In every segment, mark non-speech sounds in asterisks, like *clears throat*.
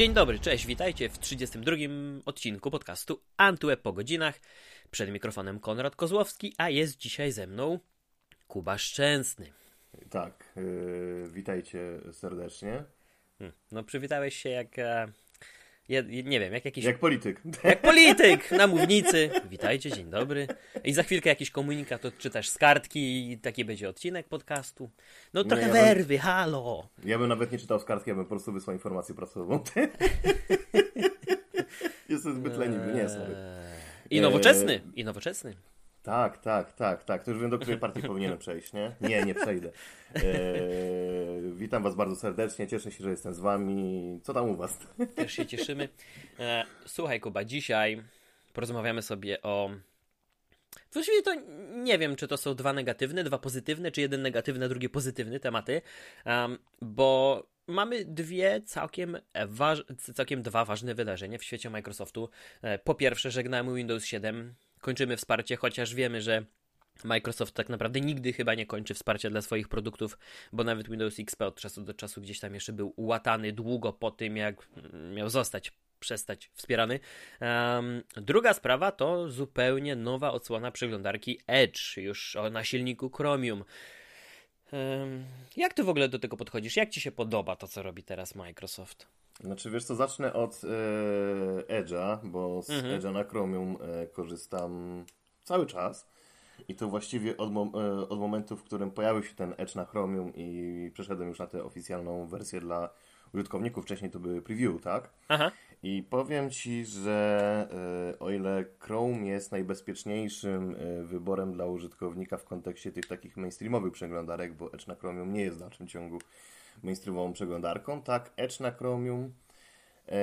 Dzień dobry, cześć, witajcie w 32 odcinku podcastu Antweb po godzinach. Przed mikrofonem Konrad Kozłowski, a jest dzisiaj ze mną Kuba Szczęsny. Tak, yy, witajcie serdecznie. Hmm, no przywitałeś się jak... E, je, nie wiem, jak jakiś... Jak polityk. *laughs* Jak polityk na mównicy. Witajcie, dzień dobry. I za chwilkę jakiś komunikat odczytasz z kartki i taki będzie odcinek podcastu. No trochę ja werwy, bym, halo. Ja bym nawet nie czytał z kartki, ja bym po prostu wysłał informację prasową. *laughs* *laughs* Jestem zbyt leniwy, nie, sorry. I nowoczesny, eee... i nowoczesny. Tak, tak, tak, tak. To już wiem, do której partii powinienem przejść, nie? Nie, nie przejdę. Eee, witam Was bardzo serdecznie, cieszę się, że jestem z Wami. Co tam u Was? Też się cieszymy. Eee, słuchaj, Kuba, dzisiaj porozmawiamy sobie o. Właściwie to nie wiem, czy to są dwa negatywne, dwa pozytywne, czy jeden negatywny, a drugi pozytywny tematy, um, bo mamy dwie całkiem, waż... całkiem dwa ważne wydarzenia w świecie Microsoftu. E, po pierwsze, żegnamy Windows 7 kończymy wsparcie, chociaż wiemy, że Microsoft tak naprawdę nigdy chyba nie kończy wsparcia dla swoich produktów, bo nawet Windows XP od czasu do czasu gdzieś tam jeszcze był ułatany długo po tym, jak miał zostać, przestać wspierany. Um, druga sprawa to zupełnie nowa odsłona przeglądarki Edge, już na silniku Chromium. Um, jak ty w ogóle do tego podchodzisz? Jak ci się podoba to, co robi teraz Microsoft? Znaczy, wiesz co, zacznę od e, Edge'a, bo z mhm. Edge'a na Chromium e, korzystam cały czas. I to właściwie od, mom e, od momentu, w którym pojawił się ten Edge na Chromium i przeszedłem już na tę oficjalną wersję dla użytkowników. Wcześniej to były preview, tak? Aha. I powiem Ci, że e, o ile Chrome jest najbezpieczniejszym e, wyborem dla użytkownika w kontekście tych takich mainstreamowych przeglądarek, bo Edge na Chromium nie jest w dalszym ciągu mainstreamową przeglądarką, tak Edge na Chromium e,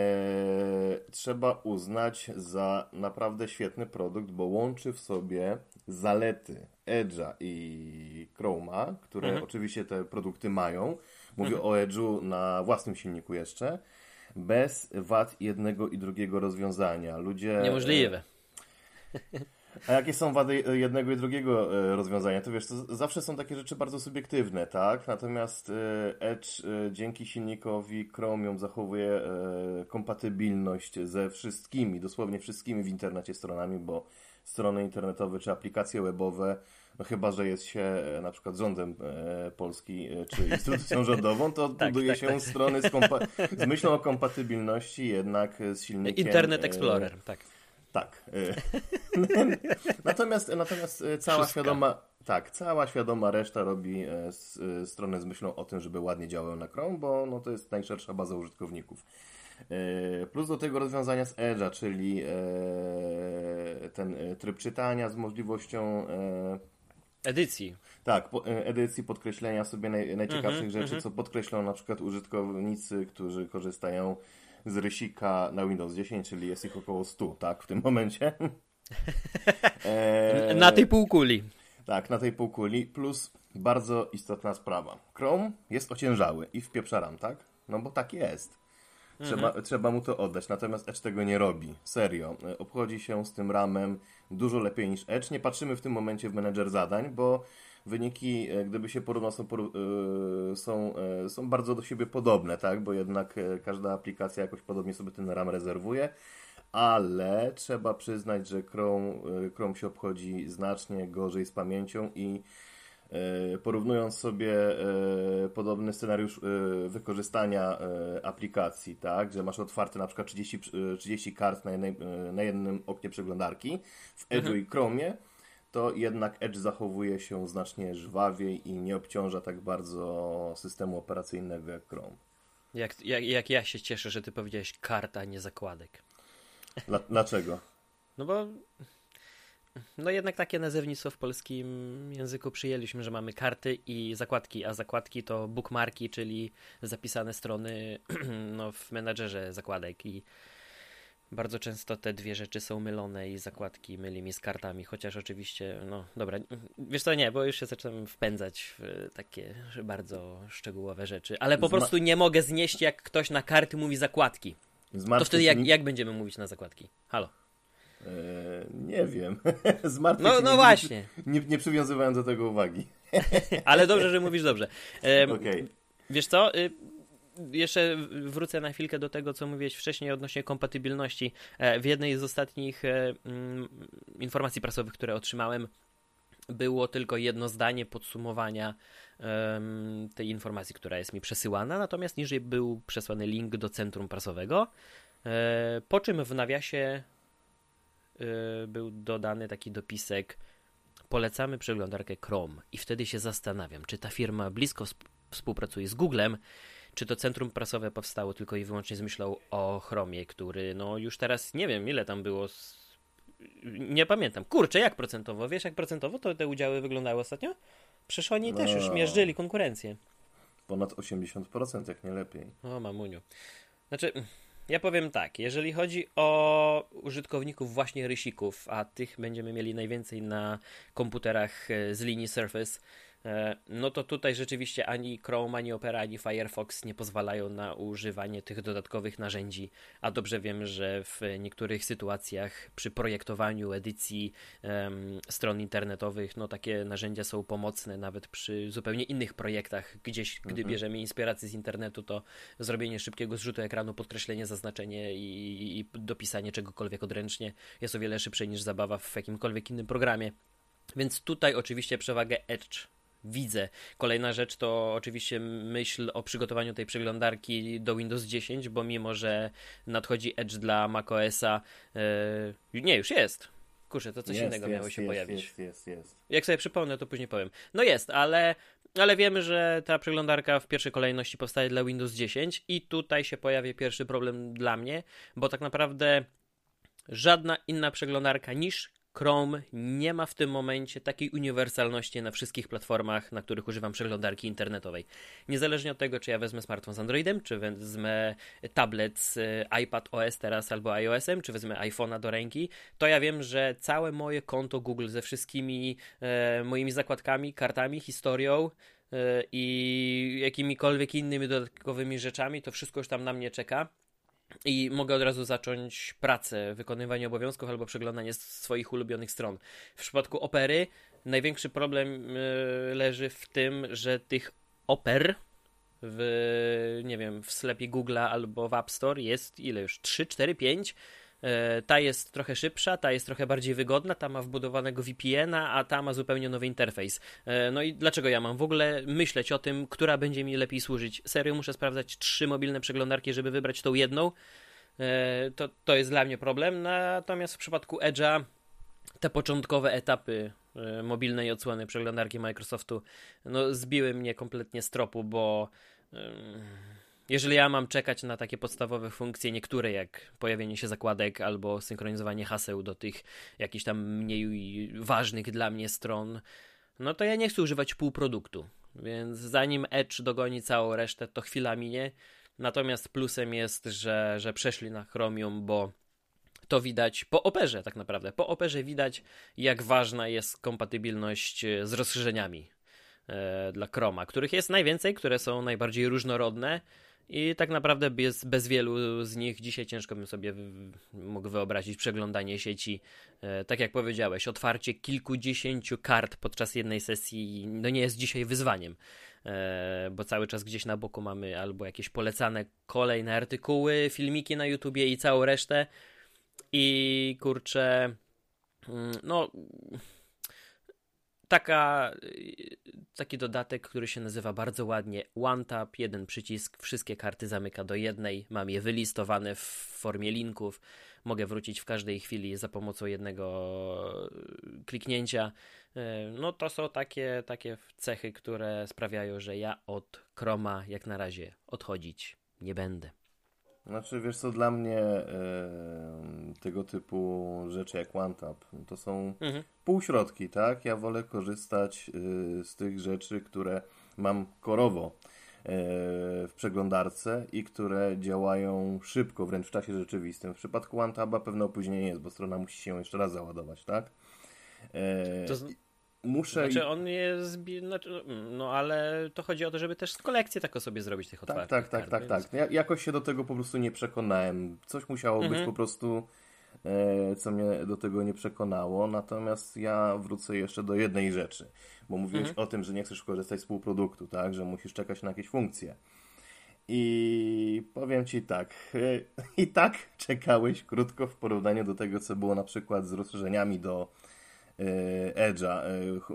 trzeba uznać za naprawdę świetny produkt, bo łączy w sobie zalety Edge'a i Chroma, które mhm. oczywiście te produkty mają. Mówię mhm. o Edge'u na własnym silniku jeszcze. Bez wad jednego i drugiego rozwiązania. Ludzie. Niemożliwe. E, *laughs* a jakie są wady jednego i drugiego e, rozwiązania? To wiesz, to zawsze są takie rzeczy bardzo subiektywne, tak? Natomiast e, Edge e, dzięki silnikowi Chromium zachowuje kompatybilność ze wszystkimi, dosłownie wszystkimi w internecie stronami, bo strony internetowe czy aplikacje webowe no chyba, że jest się na przykład rządem e, Polski e, czy *laughs* instytucją rządową, to tak, buduje tak, się tak. strony z, z, myślą o kompatybilności jednak z silnikiem. Internet Explorer, e, tak. Tak. Y, *laughs* natomiast, natomiast y, cała świadoma, tak, cała świadoma reszta robi e, y, stronę z myślą o tym, żeby ładnie działały na Chrome, bo no, to jest najszersza baza użytkowników. E, plus do tego rozwiązania z Edge'a, czyli e, ten tryb czytania z możliwością edycji. Tak, edycji, podkreślenia sobie naj, najciekawszych mm -hmm, rzeczy, mm -hmm. co podkreślą na przykład użytkownicy, którzy korzystają z rysika na Windows 10, czyli jest ich około 100, tak, w tym momencie. *laughs* e... Na tej półkuli. Tak, na tej półkuli, plus bardzo istotna sprawa. Chrome jest ociężały i wpieprza RAM, tak? No bo tak jest. Trzeba, mhm. trzeba mu to oddać, natomiast Edge tego nie robi. Serio. E, obchodzi się z tym ramem dużo lepiej niż Edge. Nie patrzymy w tym momencie w menedżer zadań, bo wyniki, e, gdyby się porównał, są, e, są, e, są bardzo do siebie podobne, tak? Bo jednak każda aplikacja jakoś podobnie sobie ten RAM rezerwuje. Ale trzeba przyznać, że Chrome, Chrome się obchodzi znacznie gorzej z pamięcią i porównując sobie podobny scenariusz wykorzystania aplikacji, tak, że masz otwarte na przykład 30, 30 kart na, jednej, na jednym oknie przeglądarki w Edge'u mhm. i Chromie, to jednak Edge zachowuje się znacznie żwawiej i nie obciąża tak bardzo systemu operacyjnego jak Chrome. Jak, jak, jak ja się cieszę, że ty powiedziałeś karta, a nie zakładek. Dla, dlaczego? No bo no jednak takie nazewnictwo w polskim języku przyjęliśmy, że mamy karty i zakładki, a zakładki to bookmarki, czyli zapisane strony *clears throat* no, w menadżerze zakładek i bardzo często te dwie rzeczy są mylone i zakładki myli mi z kartami, chociaż oczywiście, no dobra, wiesz co, nie, bo już się zaczynam wpędzać w takie bardzo szczegółowe rzeczy, ale po Zma prostu nie mogę znieść, jak ktoś na karty mówi zakładki. to wtedy jak, jak będziemy mówić na zakładki? Halo. Eee, nie wiem. *laughs* Zmartwię no, no właśnie. Nie, nie przywiązywałem do tego uwagi. *laughs* ale dobrze, że mówisz dobrze. Eee, okay. Wiesz co, y jeszcze wrócę na chwilkę do tego, co mówiłeś wcześniej odnośnie kompatybilności. E, w jednej z ostatnich e, mm, informacji prasowych, które otrzymałem, było tylko jedno zdanie podsumowania um, tej informacji, która jest mi przesyłana, natomiast niżej był przesłany link do centrum prasowego, e, po czym w nawiasie był dodany taki dopisek polecamy przeglądarkę Chrome i wtedy się zastanawiam, czy ta firma blisko współpracuje z Googlem, czy to centrum prasowe powstało tylko i wyłącznie z myślą o Chromie, który no już teraz nie wiem ile tam było nie pamiętam. Kurczę, jak procentowo? Wiesz, jak procentowo to te udziały wyglądały ostatnio? Przecież oni no, też już no. mierzyli konkurencję. Ponad 80%, jak nie lepiej. O, mamuniu. Znaczy, ja powiem tak, jeżeli chodzi o użytkowników właśnie rysików, a tych będziemy mieli najwięcej na komputerach e, z linii Surface, no to tutaj rzeczywiście ani Chrome, ani Opera, ani Firefox nie pozwalają na używanie tych dodatkowych narzędzi, a dobrze wiem, że w niektórych sytuacjach przy projektowaniu edycji um, stron internetowych, no takie narzędzia są pomocne nawet przy zupełnie innych projektach, gdzieś gdy mhm. bierzemy inspirację z internetu, to zrobienie szybkiego zrzutu ekranu, podkreślenie, zaznaczenie i, i dopisanie czegokolwiek odręcznie jest o wiele szybsze niż zabawa w jakimkolwiek innym programie. Więc tutaj oczywiście przewagę Edge widzę. Kolejna rzecz to oczywiście myśl o przygotowaniu tej przeglądarki do Windows 10, bo mimo, że nadchodzi Edge dla macOSa, yy, nie, już jest. Kurczę, to coś jest, innego jest, miało się jest, pojawić. Jest, jest, jest. Jak sobie przypomnę, to później powiem. No jest, ale, ale wiemy, że ta przeglądarka w pierwszej kolejności powstaje dla Windows 10 i tutaj się pojawia pierwszy problem dla mnie, bo tak naprawdę żadna inna przeglądarka niż Chrome nie ma w tym momencie takiej uniwersalności na wszystkich platformach, na których używam przeglądarki internetowej. Niezależnie od tego, czy ja wezmę smartfon z Androidem, czy wezmę tablet z e, iPad OS teraz albo iOS-em, czy wezmę iPhone'a do ręki, to ja wiem, że całe moje konto Google ze wszystkimi e, moimi zakładkami, kartami, historią, e, i jakimikolwiek innymi dodatkowymi rzeczami, to wszystko już tam na mnie czeka i mogę od razu zacząć pracę, wykonywanie obowiązków albo przeglądanie swoich ulubionych stron. W przypadku opery największy problem y, leży w tym, że tych oper w, nie wiem, w sklepie Google'a albo w App Store jest ile już? 3, 4, 5 E, ta jest trochę szybsza, ta jest trochę bardziej wygodna, ta ma wbudowanego VPN-a, a ta ma zupełnie nowy interfejs. E, no i dlaczego ja mam w ogóle myśleć o tym, która będzie mi lepiej służyć? Serio muszę sprawdzać trzy mobilne przeglądarki, żeby wybrać tą jedną. E, to, to jest dla mnie problem. Natomiast w przypadku Edge'a te początkowe etapy mobilnej odsłony przeglądarki Microsoftu no, zbiły mnie kompletnie z tropu, bo jeżeli ja mam czekać na takie podstawowe funkcje, niektóre jak pojawienie się zakładek albo synchronizowanie haseł do tych jakichś tam mniej ważnych dla mnie stron, no to ja nie chcę używać półproduktu. Więc zanim Edge dogoni całą resztę, to chwila minie. Natomiast plusem jest, że, że przeszli na Chromium, bo to widać po operze tak naprawdę. Po operze widać, jak ważna jest kompatybilność z rozszerzeniami e, dla Chroma, których jest najwięcej, które są najbardziej różnorodne i tak naprawdę bez, bez wielu z nich dzisiaj ciężko bym sobie mógł wyobrazić przeglądanie sieci. E, tak jak powiedziałeś, otwarcie kilkudziesięciu kart podczas jednej sesji no nie jest dzisiaj wyzwaniem, e, bo cały czas gdzieś na boku mamy albo jakieś polecane kolejne artykuły, filmiki na YouTubie i całą resztę. I kurczę, mm, no taka, taki dodatek, który się nazywa bardzo ładnie OneTap, jeden przycisk, wszystkie karty zamyka do jednej, mam je wylistowane w formie linków, mogę wrócić w każdej chwili za pomocą jednego kliknięcia. E, no to są takie, takie cechy, które sprawiają, że ja od Chroma jak na razie odchodzić nie będę. Znaczy, wiesz co, dla mnie tego typu rzeczy jak OneTap to są mhm. półśrodki, tak? Ja wolę korzystać y, z tych rzeczy, które mam korowo e, w przeglądarce i które działają szybko, wręcz w czasie rzeczywistym. W przypadku OneTaba pewne opóźnienie jest, bo strona musi się jeszcze raz załadować, tak? E, to muszę. Znaczy, on jest. Znaczy, no, ale to chodzi o to, żeby też kolekcję taką sobie zrobić tych otwartych. Tak, tak, tak, tak, tak. Ja, jakoś się do tego po prostu nie przekonałem. Coś musiało mhm. być po prostu. E, co mnie do tego nie przekonało. Natomiast ja wrócę jeszcze do jednej rzeczy, bo mówiłeś mhm. o tym, że nie chcesz korzystać z półproduktu, tak, że musisz czekać na jakieś funkcje. I powiem ci tak, *laughs* i tak czekałeś krótko w porównaniu do tego, co było na przykład z rozszerzeniami do Edge'a.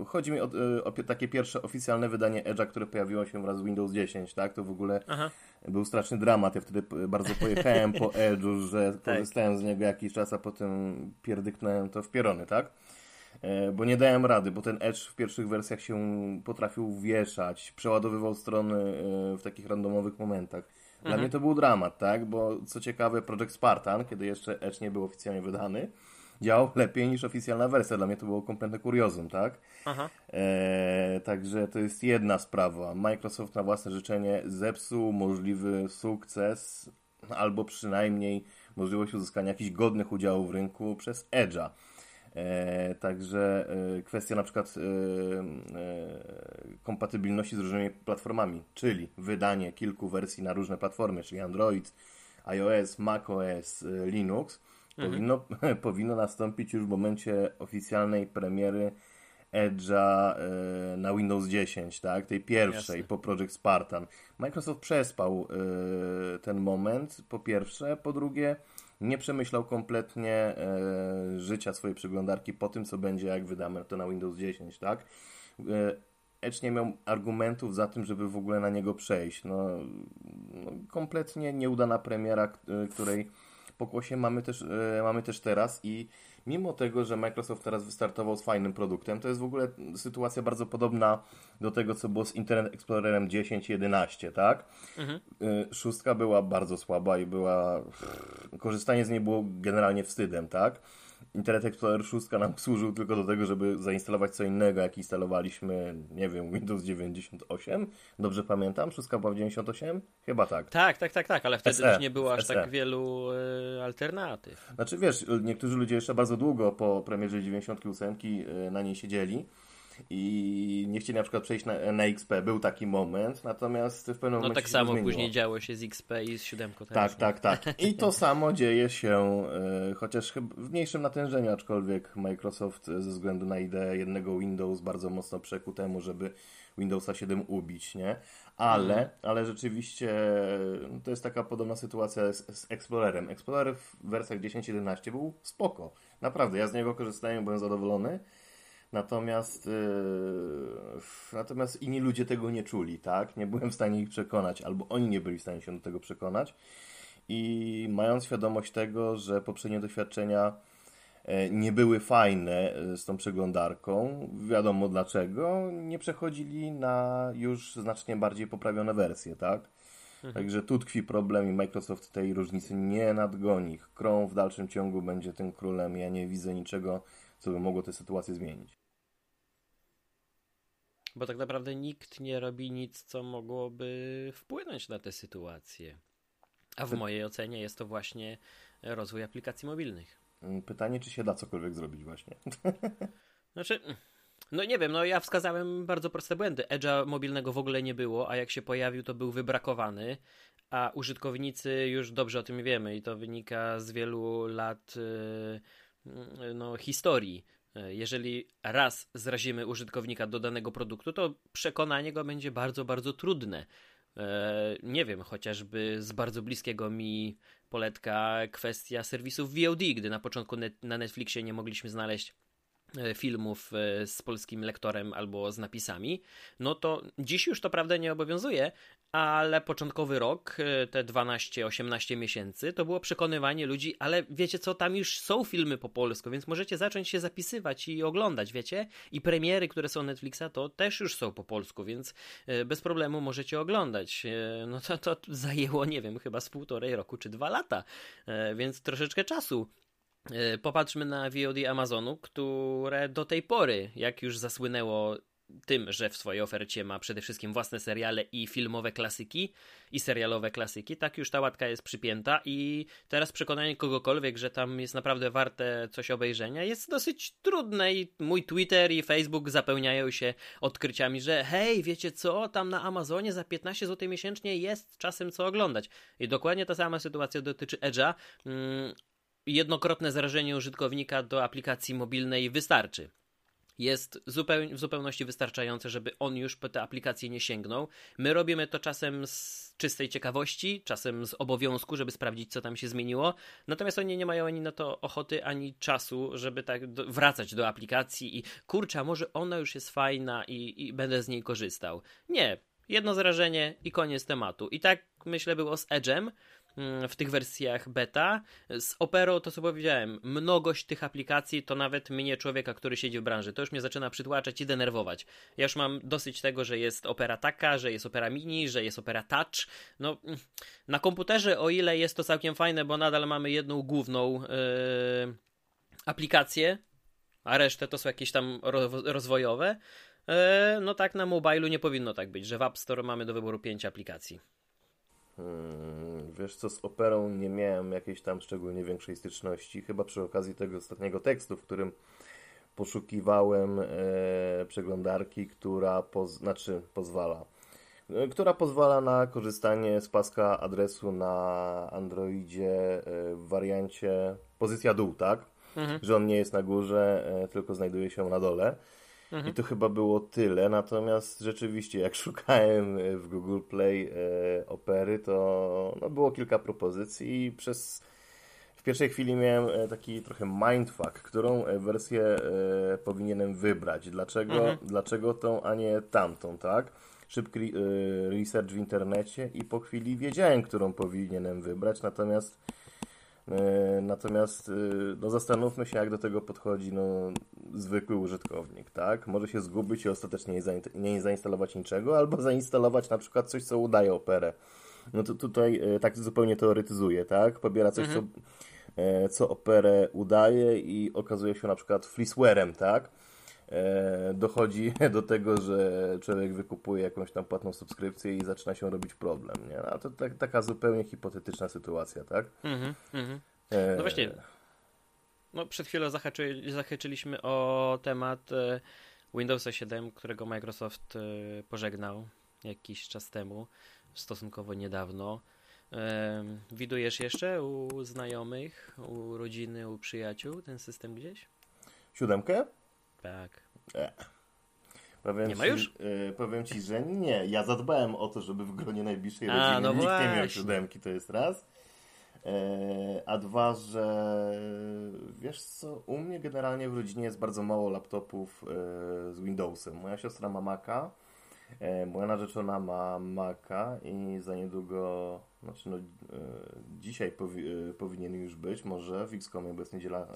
Chodzi mi o, o, takie pierwsze oficjalne wydanie Edge'a, które pojawiło się wraz z Windows 10, tak? To w ogóle Aha. był straszny dramat. Ja wtedy bardzo pojechałem po *laughs* Edge'u, że tak. korzystałem z niego jakiś czas, a potem pierdyknąłem to w pierony, tak? E, bo nie dałem rady, bo ten Edge w pierwszych wersjach się potrafił wieszać, przeładowywał strony e, w takich randomowych momentach. Dla mhm. mnie to był dramat, tak? Bo co ciekawe, Project Spartan, kiedy jeszcze Edge nie był oficjalnie wydany, działał lepiej niż oficjalna wersja. Dla mnie to było kompletne kuriozum, tak? Aha. E, także to jest jedna sprawa. Microsoft na własne życzenie zepsuł możliwy sukces, albo przynajmniej możliwość uzyskania jakichś godnych udziałów w rynku przez Edge'a. E, także e, kwestia na przykład e, e, kompatybilności z różnymi platformami, czyli wydanie kilku wersji na różne platformy, czyli Android, iOS, macOS, e, Linux, mhm. powinno, *laughs* powinno nastąpić już w momencie oficjalnej premiery Edge'a e, na Windows 10, tak? Tej pierwszej Jasne. po Project Spartan. Microsoft przespał ten moment, po pierwsze, po drugie nie przemyślał kompletnie e, życia swojej przeglądarki po tym, co będzie, jak wydamy to na Windows 10, tak? E, Edge nie miał argumentów za tym, żeby w ogóle na niego przejść. No, no kompletnie nieudana premiera, e, pokłosie mamy też, e, mamy też teraz i mimo tego, że Microsoft teraz wystartował z fajnym produktem, to jest w ogóle sytuacja bardzo podobna do tego, co było z Internet Explorerem 10 i 11, tak? Mhm. E, szóstka była bardzo słaba i była... Korzystanie z niej było generalnie wstydem, tak? Internet Explorer 6 nam służył tylko do tego, żeby zainstalować co innego, jak instalowaliśmy, nie wiem, Windows 98. Dobrze pamiętam? 6 była w 98? Chyba tak. Tak, tak, tak, tak, ale wtedy SE, już nie było aż SE. tak wielu y, alternatyw. Znaczy wiesz, niektórzy ludzie jeszcze bardzo długo po premierze 98 y, na niej siedzieli i nie chcieli na przykład przejść na, na XP. Był taki moment, natomiast w pewnym no, momencie. No tak samo później działo się z XP i z 7. Też, tak, tak, tak. I to *laughs* samo dzieje się, e, chociaż w mniejszym natężeniu, aczkolwiek Microsoft ze względu na ideę jednego Windows bardzo mocno przekuł temu, żeby Windowsa 7 ubić, nie? Ale, mhm. ale rzeczywiście no, to jest taka podobna sytuacja z, z Explorerem. Explorer w wersjach 10.11 był spoko. Naprawdę, ja z niego korzystałem, byłem zadowolony. Natomiast, yy, natomiast inni ludzie tego nie czuli, tak? Nie byłem w stanie ich przekonać, albo oni nie byli w stanie się do tego przekonać. I mając świadomość tego, że poprzednie doświadczenia e, nie były fajne e, z tą przeglądarką, wiadomo dlaczego, nie przechodzili na już znacznie bardziej poprawione wersje, tak? Mhm. Także tu tkwi problem i Microsoft tej różnicy nie nadgoni. Chrome w dalszym ciągu będzie tym królem. Ja nie widzę niczego, co by mogło tę sytuację zmienić. Bo tak naprawdę nikt nie robi nic, co mogłoby wpłynąć na tę sytuację. A w mojej ocenie jest to właśnie rozwój aplikacji mobilnych. Mm, pytanie, czy się da cokolwiek zrobić właśnie. *laughs* Znaczy, no nie wiem, no ja wskazałem bardzo proste błędy. Edge'a mobilnego w ogóle nie było, a jak się pojawił, to był wybrakowany, a użytkownicy już dobrze o tym wiemy i to wynika z wielu lat yy, no, historii jeżeli raz zrazimy użytkownika do danego produktu, to przekonanie go będzie bardzo, bardzo trudne. E, nie wiem, chociażby z bardzo bliskiego mi poletka kwestia serwisów VOD, gdy na początku na Netflixie nie mogliśmy znaleźć E, filmów e, z polskim lektorem albo z napisami, no to dziś już to prawda nie obowiązuje, ale początkowy rok, e, te 12-18 miesięcy, to było przekonywanie ludzi, ale wiecie co, tam już są filmy po polsku, więc możecie zacząć się zapisywać i oglądać, wiecie? I premiery, które są Netflixa, to też już są po polsku, więc bez problemu możecie oglądać. No to, to zajęło, nie wiem, chyba z półtorej roku czy dwa lata, więc troszeczkę czasu E, popatrzmy na VOD Amazonu, które do tej pory, jak już zasłynęło tym, że w swojej ofercie ma przede wszystkim własne seriale i filmowe klasyki i serialowe klasyki, tak już ta łatka jest przypięta i teraz przekonanie kogokolwiek, że tam jest naprawdę warte coś obejrzenia jest dosyć trudne i mój Twitter i Facebook zapełniają się odkryciami, że hej, wiecie co, tam na Amazonie za 15 zł miesięcznie jest czasem co oglądać. I dokładnie ta sama sytuacja dotyczy Edge'a. Jednokrotne zrażenie użytkownika do aplikacji mobilnej wystarczy. jest w zupełności wystarczające, żeby on już po tę aplikację nie sięgnął. My robimy to czasem z czystej ciekawości, czasem z obowiązku, żeby sprawdzić, co tam się zmieniło. Natomiast oni nie mają ani na to ochoty, ani czasu, żeby tak do, wracać do aplikacji i kurczę, może ona już jest fajna i, i będę z niej korzystał. Nie. Jedno zrażenie i koniec tematu. I tak myślę było z Edge'em. Mm, w tych wersjach beta. Z Operą to co powiedziałem, mnogość tych aplikacji to nawet mnie, człowieka, który siedzi w branży, to już mnie zaczyna przytłaczać i denerwować. Ja już mam dosyć tego, że jest Opera taka, że jest Opera Mini, że jest Opera Touch. No, na komputerze, o ile jest to całkiem fajne, bo nadal mamy jedną główną yy, aplikację, a resztę to są jakieś tam rozwojowe. Yy, no tak, na mobilu nie powinno tak być, że w App Store mamy do wyboru 5 aplikacji. Hmm, wiesz co, z operą nie miałem jakiejś tam szczególnie większej styczności, chyba przy okazji tego ostatniego tekstu, w którym poszukiwałem e, przeglądarki, która poz, znaczy pozwala, e, która pozwala na korzystanie z paska adresu na Androidzie e, w wariancie pozycja dół, tak? Mhm. Że on nie jest na górze, e, tylko znajduje się na dole. Mhm. I to chyba było tyle. Natomiast rzeczywiście, jak *laughs* szukałem e, w Google Play e, opery, to no, było kilka propozycji i przez. W pierwszej chwili miałem e, taki trochę mindfuck, którą e, wersję e, powinienem wybrać. Dlaczego, mhm. dlaczego tą, a nie tamtą, tak? Szybki research w internecie i po chwili wiedziałem, którą powinienem wybrać, natomiast E, natomiast e, no, zastanówmy się, jak do tego podchodzi no, zwykły użytkownik, tak? Może się zgubić i ostatecznie nie zainstalować niczego, albo zainstalować na przykład coś, co udaje operę. No to tutaj e, tak zupełnie teoretyzuje, tak? Pobiera coś, mhm. co, co operę udaje i okazuje się na przykład fleecewarem, tak? E, dochodzi *laughs* do tego, że człowiek wykupuje jakąś tam płatną subskrypcję i zaczyna się robić problem, nie? A to tak, taka zupełnie hipotetyczna sytuacja, tak? Mhm, mhm. E, no właśnie, no przed chwilą zahaczy, zahaczyliśmy o temat e, Windowsa 7, którego Microsoft pożegnał jakiś czas temu, stosunkowo niedawno. Widujesz jeszcze u znajomych, u rodziny, u przyjaciół ten system gdzieś? Siódemkę? Tak. E. Powiem nie ci, ma już? Yy, powiem ci, że nie. Ja zadbałem o to, żeby w gronie najbliższej a, rodziny no nikt właśnie. nie miał siódemki, to jest raz. E, a dwa, że wiesz co, u mnie generalnie w rodzinie jest bardzo mało laptopów e, z Windowsem. Moja siostra ma Maca, moja narzeczona ma Maca i za niedługo, znaczy no, dzisiaj powi powinien już być, może w XCOMie, bo jest niedziela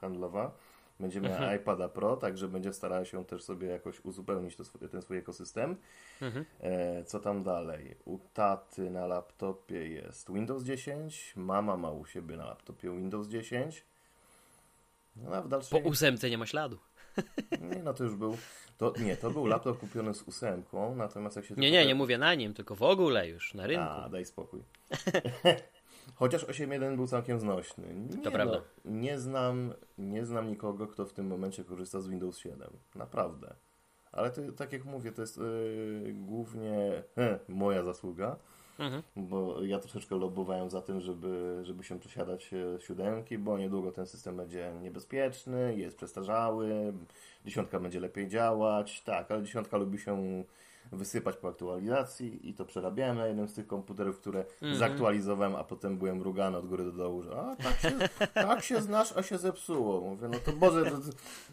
handlowa będzie miała mhm. iPada Pro, także będzie starała się też sobie jakoś uzupełnić to, ten swój ekosystem. Mhm. E, co tam dalej? U taty na laptopie jest Windows 10, mama ma u siebie na laptopie Windows 10. No, w dalszej... Po ósemce nie ma śladu. Nie, no to już był. To, nie, to był laptop kupiony z ósemką, natomiast jak się. Nie, nie, nie mówię na nim, tylko w ogóle już na rynku. A, daj spokój. *laughs* Chociaż 8.1 był całkiem znośny. Nie, to prawda. No, nie, znam, nie znam nikogo, kto w tym momencie korzysta z Windows 7. Naprawdę. Ale to, tak jak mówię, to jest yy, głównie he, moja zasługa, mhm. bo ja troszeczkę lobowałem za tym, żeby, żeby się przesiadać siódemki, bo niedługo ten system będzie niebezpieczny, jest przestarzały, dziesiątka będzie lepiej działać. Tak, ale dziesiątka lubi się wysypać po aktualizacji i to przerabiałem na jednym z tych komputerów, które mm -hmm. zaktualizowałem, a potem byłem mrugany od góry do dołu, że a, tak, się, *laughs* tak się znasz, a się zepsuło. Mówię, no to Boże, to,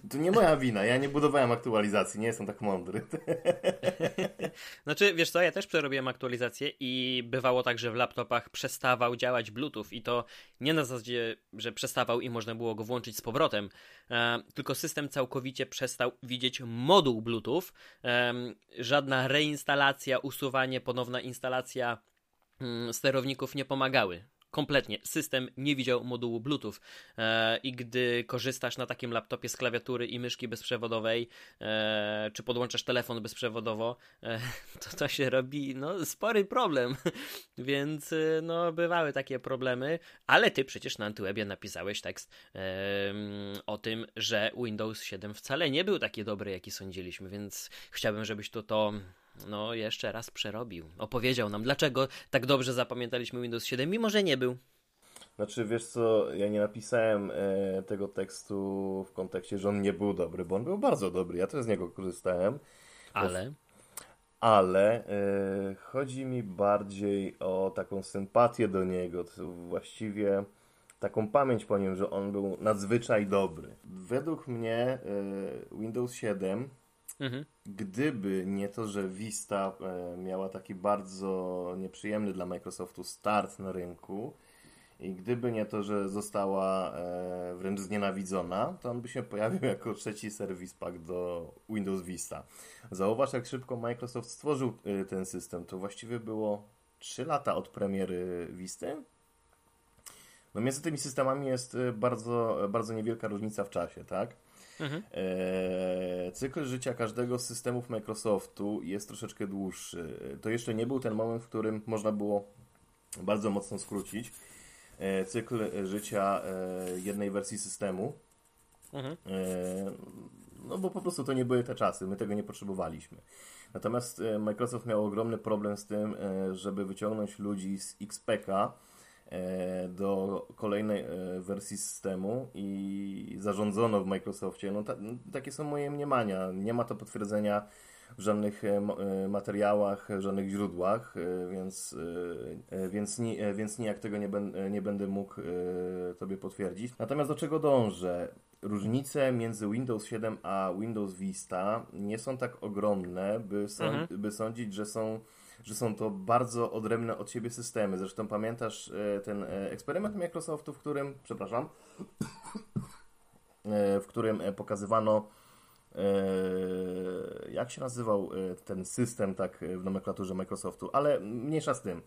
to nie moja wina, ja nie budowałem aktualizacji, nie jestem tak mądry. *laughs* Znaczy, wiesz co, ja też przerobiłem aktualizację i bywało tak, że w laptopach przestawał działać Bluetooth i to nie na zasadzie, że przestawał i można było go włączyć z powrotem, e, tylko system całkowicie przestał widzieć moduł Bluetooth. E, żadna reinstalacja, usuwanie, ponowna instalacja mm, sterowników nie pomagały. Kompletnie. System nie widział modułu Bluetooth e, i gdy korzystasz na takim laptopie z klawiatury i myszki bezprzewodowej, e, czy podłączasz telefon bezprzewodowo, e, *laughs* to to się robi no, spory problem. *laughs* Więc e, no, bywały takie problemy, ale ty przecież na Antywebie napisałeś tekst o tym, że Windows 7 wcale nie był taki dobry, jaki sądziliśmy, więc chciałbym, żebyś tu to no jeszcze raz przerobił. Opowiedział nam, dlaczego tak dobrze zapamiętaliśmy Windows 7, mimo że nie był. Znaczy, wiesz co, ja nie napisałem e, tego tekstu w kontekście, że on nie był dobry, bo on był bardzo dobry. Ja też z niego korzystałem. Ale? Ale e, chodzi mi bardziej o taką sympatię do niego, to właściwie taką pamięć po nim, że on był nadzwyczaj dobry. Według mnie e, Windows 7 Mhm. Gdyby nie to, że Vista e, miała taki bardzo nieprzyjemny dla Microsoftu start na rynku i gdyby nie to, że została e, wręcz znienawidzona, to on by się pojawił *laughs* jako trzeci serwis pack do Windows Vista. Zauważ, jak szybko Microsoft stworzył e, ten system. To właściwie było 3 lata od premiery Visty. No między tymi systemami jest bardzo, bardzo niewielka różnica w czasie, tak? Mhm. Eee, cykl życia każdego z systemów Microsoftu jest troszeczkę dłuższy. To jeszcze nie był ten moment, w którym można było bardzo mocno skrócić e, cykl życia e, jednej wersji systemu. Mhm. E, no bo po prostu to nie były te czasy, my tego nie potrzebowaliśmy. Natomiast e, Microsoft miał ogromny problem z tym, e, żeby wyciągnąć ludzi z XPK e, do kolejnej e, wersji systemu i zarządzono w Microsoftie. No ta, takie są moje mniemania. Nie ma to potwierdzenia w żadnych e, e, materiałach, w żadnych źródłach, e, więc, e, e, więc, ni, e, więc nijak tego nie, ben, e, nie będę mógł e, Tobie potwierdzić. Natomiast do czego dążę? Różnice między Windows 7 a Windows Vista nie są tak ogromne, by, sąd- Mhm. by sądzić, że są, że są to bardzo odrębne od siebie systemy. Zresztą pamiętasz e, ten e, eksperyment Microsoftu, w którym, przepraszam, e, w którym pokazywano jak się nazywał ten system tak w nomenklaturze Microsoftu, ale mniejsza z tym.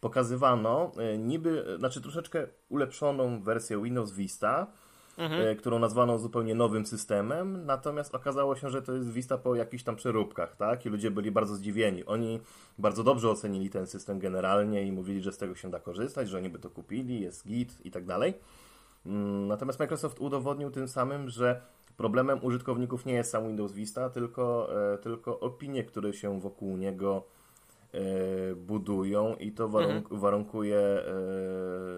Pokazywano niby, znaczy troszeczkę ulepszoną wersję Windows Vista, e, którą nazwano zupełnie nowym systemem, natomiast okazało się, że to jest Vista po jakichś tam przeróbkach, tak? I ludzie byli bardzo zdziwieni. Oni bardzo dobrze ocenili ten system generalnie i mówili, że z tego się da korzystać, że oni by to kupili, jest git i tak dalej. Mm, Natomiast Microsoft udowodnił tym samym, że problemem użytkowników nie jest sam Windows Vista, tylko, e, tylko opinie, które się wokół niego e, budują i to warunk warunkuje e,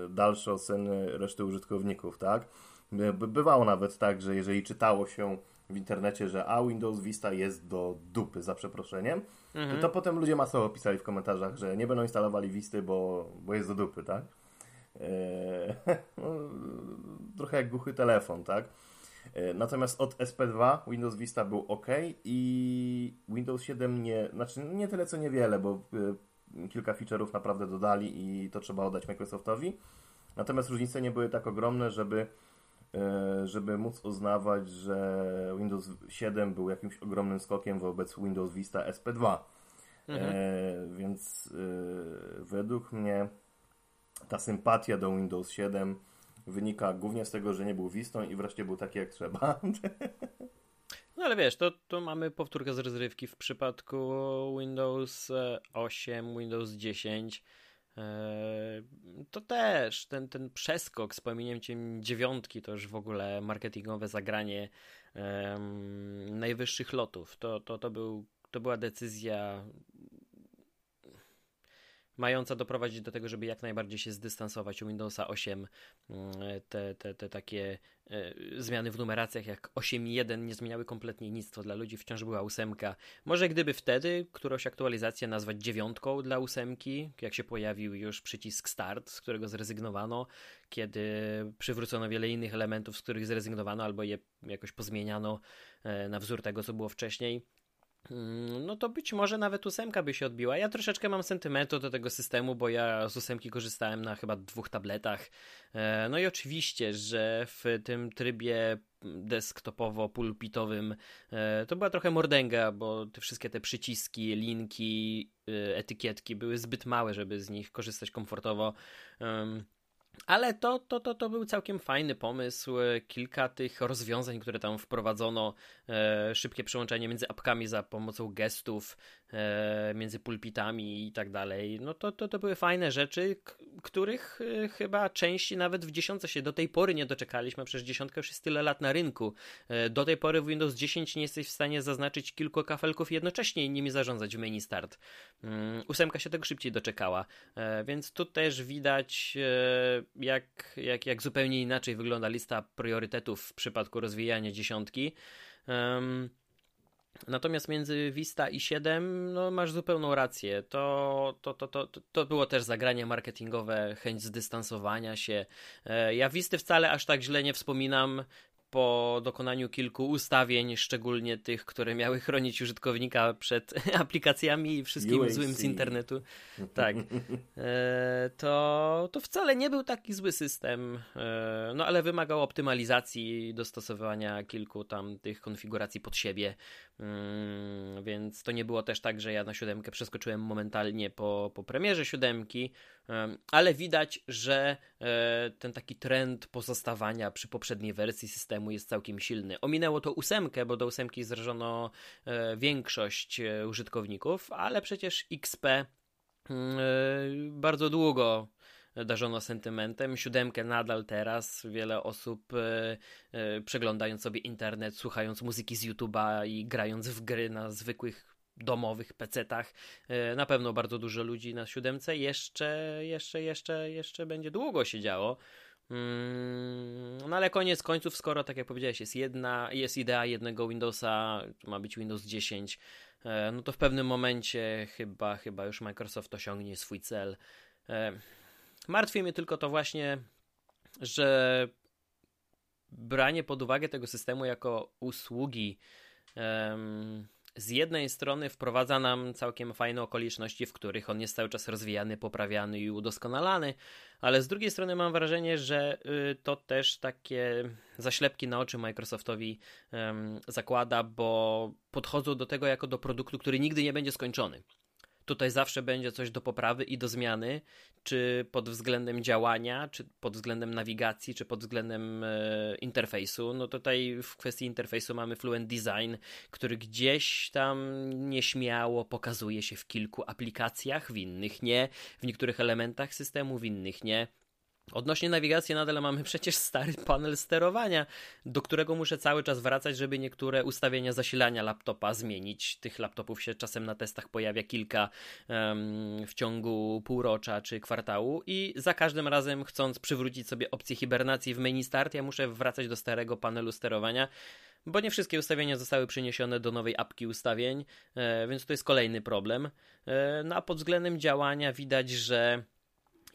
dalsze oceny reszty użytkowników, tak? By- Bywało nawet tak, że jeżeli czytało się w internecie, że a Windows Vista jest do dupy, za przeproszeniem, to, to potem ludzie masowo pisali w komentarzach, że nie będą instalowali Visty, bo, bo jest do dupy, tak? Eee, *laughs* no, trochę jak głuchy telefon, tak? E, Natomiast od SP2 Windows Vista był ok i Windows 7 nie, znaczy nie tyle co niewiele, bo e, kilka feature'ów naprawdę dodali i to trzeba oddać Microsoftowi. Natomiast różnice nie były tak ogromne, żeby, e, żeby móc uznawać, że Windows 7 był jakimś ogromnym skokiem wobec Windows Vista SP2. E, więc e, według mnie ta sympatia do Windows 7 wynika głównie z tego, że nie był Vistą i wreszcie był taki jak trzeba. *laughs* No ale wiesz, to, to mamy powtórkę z rozrywki w przypadku Windows e, 8, Windows 10. e, To też ten, ten przeskok z pominięciem dziewiątki to już w ogóle marketingowe zagranie em, najwyższych lotów. To, to, to, był, to była decyzja mająca doprowadzić do tego, żeby jak najbardziej się zdystansować u Windowsa 8. mm, Te, te, te takie e, zmiany w numeracjach jak 8.1 nie zmieniały kompletnie nic, to dla ludzi wciąż była ósemka. Może gdyby wtedy którąś aktualizację nazwać dziewiątką dla ósemki, jak się pojawił już przycisk start, z którego zrezygnowano, kiedy przywrócono wiele innych elementów, z których zrezygnowano albo je jakoś pozmieniano e, na wzór tego, co było wcześniej. Mm, No to być może nawet ósemka by się odbiła. Ja troszeczkę mam sentymentu do tego systemu, bo ja z ósemki korzystałem na chyba dwóch tabletach. E, No i oczywiście, że w tym trybie desktopowo-pulpitowym e, to była trochę mordęga, bo te wszystkie te przyciski, linki, e, etykietki były zbyt małe, żeby z nich korzystać komfortowo. Ale to, to, to, to był całkiem fajny pomysł. E, Kilka tych rozwiązań, które tam wprowadzono, e, szybkie przełączenie między apkami za pomocą gestów, e, między pulpitami i tak dalej. No to, to, to były fajne rzeczy, których e, chyba części nawet w dziesiątce się do tej pory nie doczekaliśmy. Przecież dziesiątka już jest tyle lat na rynku. E, do tej pory w Windows 10 nie jesteś w stanie zaznaczyć kilku kafelków jednocześnie i nimi zarządzać w menu start. Mm, Ósemka się tego szybciej doczekała, e, więc tu też widać jak, jak, jak zupełnie inaczej wygląda lista priorytetów w przypadku rozwijania dziesiątki. Natomiast między Vista i 7 no, masz zupełną rację. To, to, to, to, to było też zagranie marketingowe, chęć zdystansowania się. E, ja Visty wcale aż tak źle nie wspominam po dokonaniu kilku ustawień, szczególnie tych, które miały chronić użytkownika przed *laughs* aplikacjami i wszystkim UAC. złym z internetu, *laughs* tak, e, to, to wcale nie był taki zły system, e, no ale wymagał optymalizacji, dostosowania kilku tam tych konfiguracji pod siebie, mm, więc to nie było też tak, że ja na siódemkę przeskoczyłem momentalnie po, po premierze siódemki, ale widać, że e, ten taki trend pozostawania przy poprzedniej wersji systemu jest całkiem silny. Ominęło to ósemkę, bo do ósemki zrażono e, większość e, użytkowników, ale przecież XP mm, bardzo długo darzono sentymentem. Siódemkę nadal teraz wiele osób przeglądając sobie internet, słuchając muzyki z YouTube'a i grając w gry na zwykłych domowych pecetach. E, na pewno bardzo dużo ludzi na siódemce. Jeszcze, jeszcze, jeszcze, jeszcze będzie długo się działo. Mm, no ale koniec końców, skoro tak jak powiedziałeś, jest jedna, jest idea jednego Windowsa, ma być Windows 10, e, no to w pewnym momencie chyba, chyba już Microsoft osiągnie swój cel. E, martwi mnie tylko to właśnie, że branie pod uwagę tego systemu jako usługi z jednej strony wprowadza nam całkiem fajne okoliczności, w których on jest cały czas rozwijany, poprawiany i udoskonalany, ale z drugiej strony mam wrażenie, że y, to też takie zaślepki na oczy Microsoftowi zakłada, bo podchodzą do tego jako do produktu, który nigdy nie będzie skończony tutaj zawsze będzie coś do poprawy i do zmiany, czy pod względem działania, czy pod względem nawigacji, czy pod względem e, interfejsu. No tutaj w kwestii interfejsu mamy Fluent Design, który gdzieś tam nieśmiało pokazuje się w kilku aplikacjach, w innych nie, w niektórych elementach systemu, w innych nie. Odnośnie nawigacji nadal mamy przecież stary panel sterowania, do którego muszę cały czas wracać, żeby niektóre ustawienia zasilania laptopa zmienić. Tych laptopów się czasem na testach pojawia kilka um, w ciągu półrocza czy kwartału i za każdym razem chcąc przywrócić sobie opcję hibernacji w menu start, ja muszę wracać do starego panelu sterowania bo nie wszystkie ustawienia zostały przeniesione do nowej apki ustawień, e, więc to jest kolejny problem. E, no a pod względem działania widać, że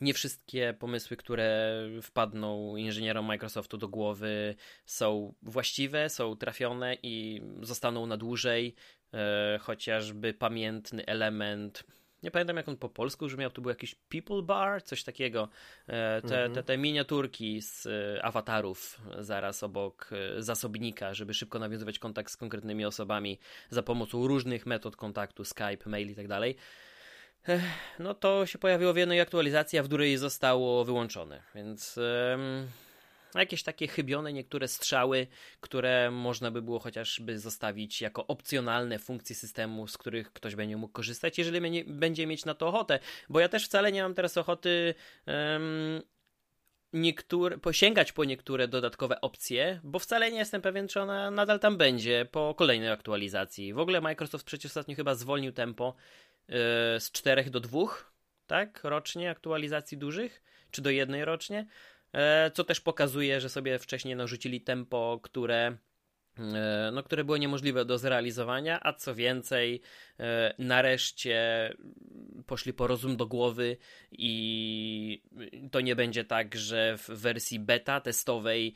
nie wszystkie pomysły, które wpadną inżynierom Microsoftu do głowy, są właściwe, są trafione i zostaną na dłużej. E, chociażby pamiętny element. Nie pamiętam jak on po polsku brzmiał, to był jakiś People Bar, coś takiego. E, te, mhm. te, te miniaturki z e, awatarów zaraz obok e, zasobnika, żeby szybko nawiązywać kontakt z konkretnymi osobami za pomocą różnych metod kontaktu, Skype, mail i tak dalej no to się pojawiło w jednej aktualizacji, a w drugiej zostało wyłączone, więc jakieś takie chybione niektóre strzały, które można by było chociażby zostawić jako opcjonalne funkcje systemu, z których ktoś będzie mógł korzystać, jeżeli będzie mieć na to ochotę, bo ja też wcale nie mam teraz ochoty um, niektóre, posięgać po niektóre dodatkowe opcje, bo wcale nie jestem pewien, czy ona nadal tam będzie po kolejnej aktualizacji. W ogóle Microsoft przecież ostatnio chyba zwolnił tempo z 4 do 2, tak, rocznie aktualizacji dużych, czy do jednej rocznie, e, co też pokazuje, że sobie wcześniej narzucili tempo, które e, no, które było niemożliwe do zrealizowania, a co więcej, nareszcie poszli po rozum do głowy i to nie będzie tak, że w wersji beta testowej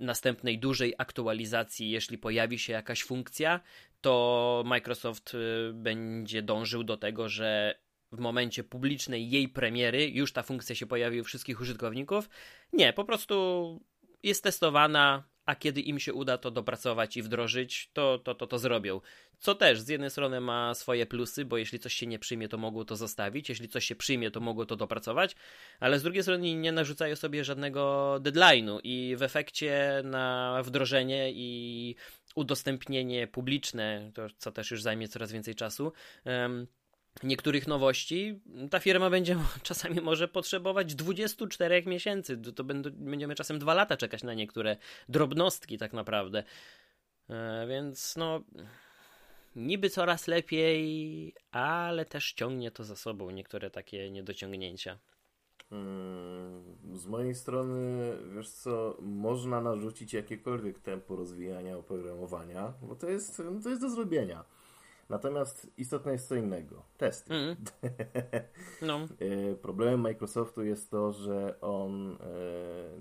następnej dużej aktualizacji, jeśli pojawi się jakaś funkcja, to Microsoft y, będzie dążył do tego, że w momencie publicznej jej premiery już ta funkcja się pojawi u wszystkich użytkowników. Nie, po prostu jest testowana, a kiedy im się uda to dopracować i wdrożyć, to, to, to, to zrobią. Co też z jednej strony ma swoje plusy, bo jeśli coś się nie przyjmie, to mogą to zostawić, jeśli coś się przyjmie, to mogą to dopracować, ale z drugiej strony nie narzucają sobie żadnego deadline'u i w efekcie na wdrożenie i udostępnienie publiczne, to co też już zajmie coraz więcej czasu, niektórych nowości, ta firma będzie *laughs* czasami może potrzebować 24 miesięcy. To będziemy czasem dwa lata czekać na niektóre drobnostki tak naprawdę. E, więc no niby coraz lepiej, ale też ciągnie to za sobą niektóre takie niedociągnięcia. Mm, z mojej strony, wiesz co, można narzucić jakiekolwiek tempo rozwijania oprogramowania, bo to jest, to jest do zrobienia. Natomiast istotne jest co innego. Testy. Mm. *laughs* No. E, problemem Microsoftu jest to, że on e,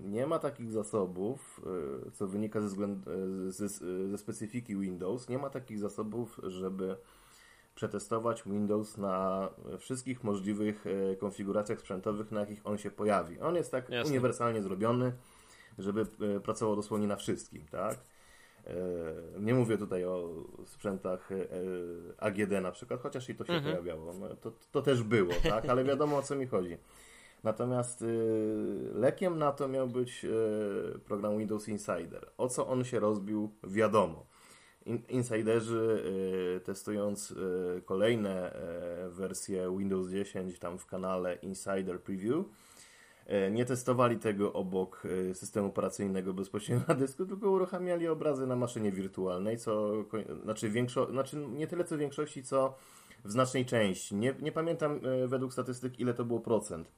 nie ma takich zasobów, e, co wynika ze, względu, ze, ze specyfiki Windows, nie ma takich zasobów, żeby przetestować Windows na wszystkich możliwych konfiguracjach sprzętowych, na jakich on się pojawi. On jest tak Jasne. uniwersalnie zrobiony, żeby pracował dosłownie na wszystkim, tak? E, nie mówię tutaj o sprzętach e, AGD na przykład, chociaż i to się mhm. pojawiało. No, to, to też było, tak? Ale wiadomo o co mi chodzi. Natomiast y, lekiem na to miał być program Windows Insider. O co on się rozbił, wiadomo. insiderzy testując kolejne wersje Windows 10 tam w kanale Insider Preview E, nie testowali tego obok e, systemu operacyjnego bezpośrednio na dysku, tylko uruchamiali obrazy na maszynie wirtualnej, co znaczy, większo, znaczy nie tyle co w większości, co w znacznej części. Nie, nie pamiętam e, według statystyk, ile to było procent.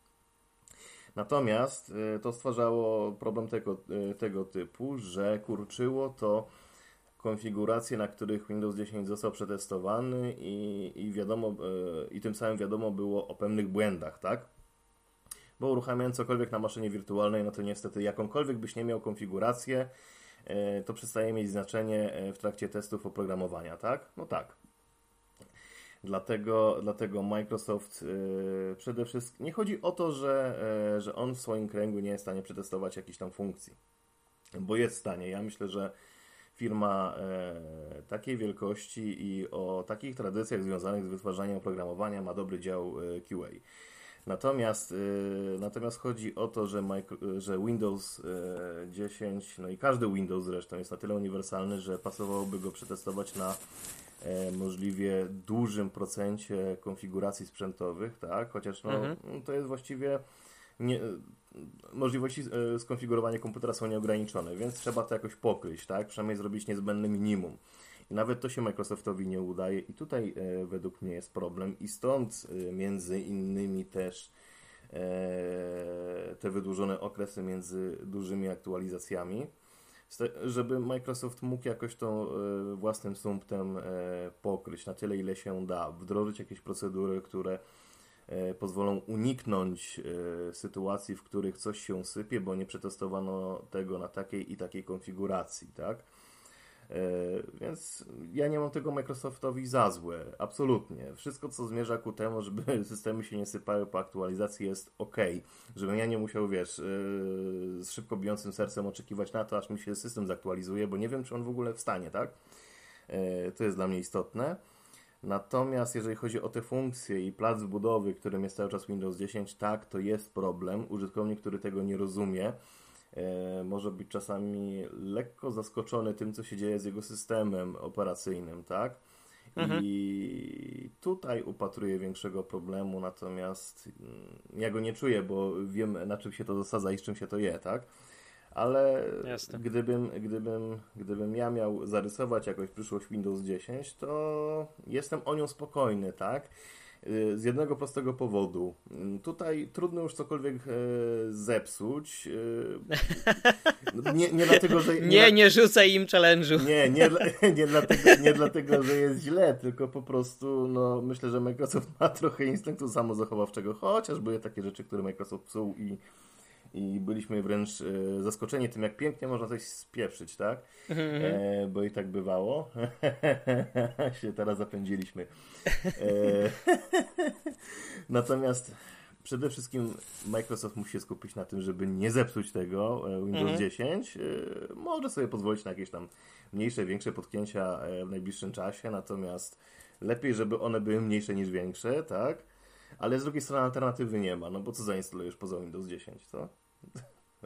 Natomiast to stwarzało problem tego, tego typu, że kurczyło to konfiguracje, na których Windows 10 został przetestowany i, i wiadomo, i tym samym wiadomo było o pewnych błędach, tak? Bo uruchamiając cokolwiek na maszynie wirtualnej, no to niestety jakąkolwiek byś nie miał konfigurację, e, to przestaje mieć znaczenie e, w trakcie testów oprogramowania, tak? No tak. Dlatego, dlatego Microsoft yy, przede wszystkim nie chodzi o to, że, że on w swoim kręgu nie jest w stanie przetestować jakichś tam funkcji, bo jest w stanie. Ja myślę, że firma takiej wielkości i o takich tradycjach związanych z wytwarzaniem oprogramowania ma dobry dział QA. Natomiast, yy, natomiast chodzi o to, że, micro, że Windows yy, 10, no i każdy Windows zresztą jest na tyle uniwersalny, że pasowałoby go przetestować na yy, możliwie dużym procencie konfiguracji sprzętowych, tak? Chociaż no, mhm. To jest właściwie nie, możliwości e, skonfigurowania komputera są nieograniczone, więc trzeba to jakoś pokryć, tak? Przynajmniej zrobić niezbędne minimum. Nawet to się Microsoftowi nie udaje i tutaj e, według mnie jest problem i stąd e, między innymi też e, te wydłużone okresy między dużymi aktualizacjami, żeby Microsoft mógł jakoś to e, własnym sumptem e, pokryć na tyle, ile się da, wdrożyć jakieś procedury, które e, pozwolą uniknąć sytuacji, w których coś się sypie, bo nie przetestowano tego na takiej i takiej konfiguracji, tak? E, więc ja nie mam tego Microsoftowi za złe, absolutnie. Wszystko, co zmierza ku temu, żeby *laughs* systemy się nie sypały po aktualizacji jest ok. Żebym ja nie musiał, wiesz, e, z szybko bijącym sercem oczekiwać na to, aż mi się system zaktualizuje, bo nie wiem, czy on w ogóle wstanie, tak? E, to jest dla mnie istotne. Natomiast jeżeli chodzi o te funkcje i plac budowy, którym jest cały czas Windows 10, tak, to jest problem. Użytkownik, który tego nie rozumie, może być czasami lekko zaskoczony tym, co się dzieje z jego systemem operacyjnym, tak? Mhm. I tutaj upatruję większego problemu, natomiast mm, ja go nie czuję, bo wiem na czym się to zasadza i z czym się to je, tak? Ale gdybym, gdybym, gdybym ja miał zarysować jakoś przyszłość Windows 10, to jestem o nią spokojny, tak? Y, z jednego prostego powodu. Mm, tutaj trudno już cokolwiek e, zepsuć. E, *laughs* nie, nie dlatego, że. Nie, nie, nie rzucaj im challenge'u. Nie, nie, *laughs* nie, dlatego, nie dlatego, że jest źle, tylko po prostu no, myślę, że Microsoft ma trochę instynktu samozachowawczego, chociaż były takie rzeczy, które Microsoft psuł i i byliśmy wręcz e, zaskoczeni tym, jak pięknie można coś spieprzyć, tak? E, bo i tak bywało. *laughs* się teraz zapędziliśmy. E, *laughs* natomiast przede wszystkim Microsoft musi się skupić na tym, żeby nie zepsuć tego e, Windows mhm. 10. E, może sobie pozwolić na jakieś tam mniejsze, większe potknięcia w najbliższym czasie, natomiast lepiej, żeby one były mniejsze niż większe, tak? Ale z drugiej strony alternatywy nie ma, no bo co zainstalujesz poza Windows 10, co?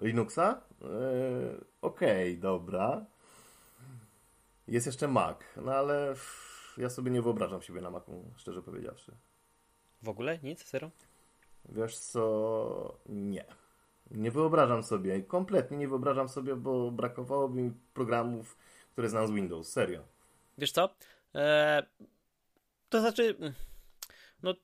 Linuxa? Yy, Okej, okay, dobra. Jest jeszcze Mac, no ale ja sobie nie wyobrażam siebie na Macu, szczerze powiedziawszy. W ogóle? Nic? Zero? Wiesz co? Nie. Nie wyobrażam sobie, kompletnie nie wyobrażam sobie, bo brakowałoby mi programów, które znam z Windows, serio. Wiesz co? Eee, to znaczy, no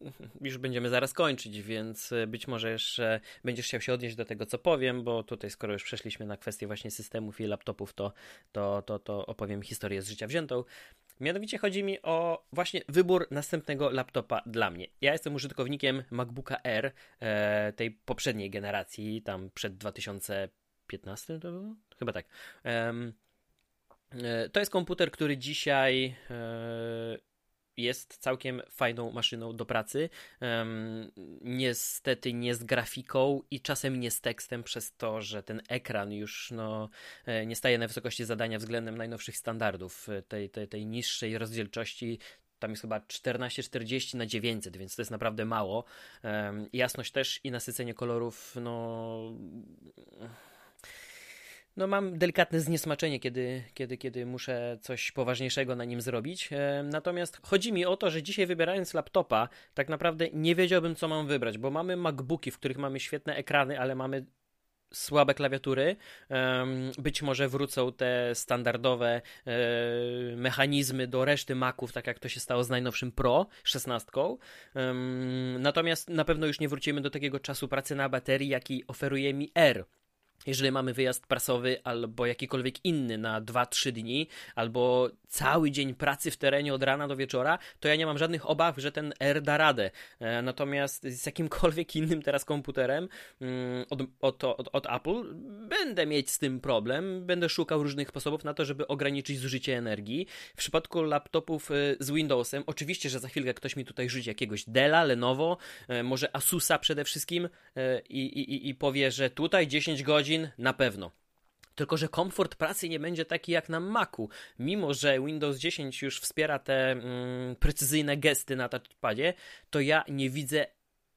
*laughs* już będziemy zaraz kończyć, więc e, być może jeszcze będziesz chciał się odnieść do tego, co powiem, bo tutaj skoro już przeszliśmy na kwestię właśnie systemów i laptopów, to, to, to, to opowiem historię z życia wziętą. Mianowicie chodzi mi o właśnie wybór następnego laptopa dla mnie. Ja jestem użytkownikiem MacBooka R e, tej poprzedniej generacji, tam przed 2015 to było? Chyba tak. E, to jest komputer, który dzisiaj jest całkiem fajną maszyną do pracy. Um, niestety nie z grafiką i czasem nie z tekstem, przez to, że ten ekran już no, e, nie staje na wysokości zadania względem najnowszych standardów e, tej, tej, tej niższej rozdzielczości tam jest chyba 1440 na 900, więc to jest naprawdę mało. Um, jasność też i nasycenie kolorów, no no mam delikatne zniesmaczenie, kiedy, kiedy, kiedy muszę coś poważniejszego na nim zrobić. E, natomiast chodzi mi o to, że dzisiaj wybierając laptopa, tak naprawdę nie wiedziałbym, co mam wybrać, bo mamy MacBooki, w których mamy świetne ekrany, ale mamy słabe klawiatury. Być może wrócą te standardowe e, mechanizmy do reszty Maców, tak jak to się stało z najnowszym Pro 16. Natomiast na pewno już nie wrócimy do takiego czasu pracy na baterii, jaki oferuje mi R jeżeli mamy wyjazd prasowy albo jakikolwiek inny na 2-3 dni, albo cały dzień pracy w terenie od rana do wieczora, to ja nie mam żadnych obaw, że ten R da radę. E, natomiast z jakimkolwiek *laughs* innym teraz komputerem mm, od, od, od, od Apple będę mieć z tym problem, będę szukał różnych sposobów na to, żeby ograniczyć zużycie energii. W przypadku laptopów e, z Windowsem, oczywiście, że za chwilkę ktoś mi tutaj rzuci jakiegoś Della, Lenovo, e, może Asusa przede wszystkim i, i, i powie, że tutaj 10 godzin godzin na pewno. Tylko, że komfort pracy nie będzie taki jak na Macu. Mimo, że Windows 10 już wspiera te mm, precyzyjne gesty na touchpadzie, to ja nie widzę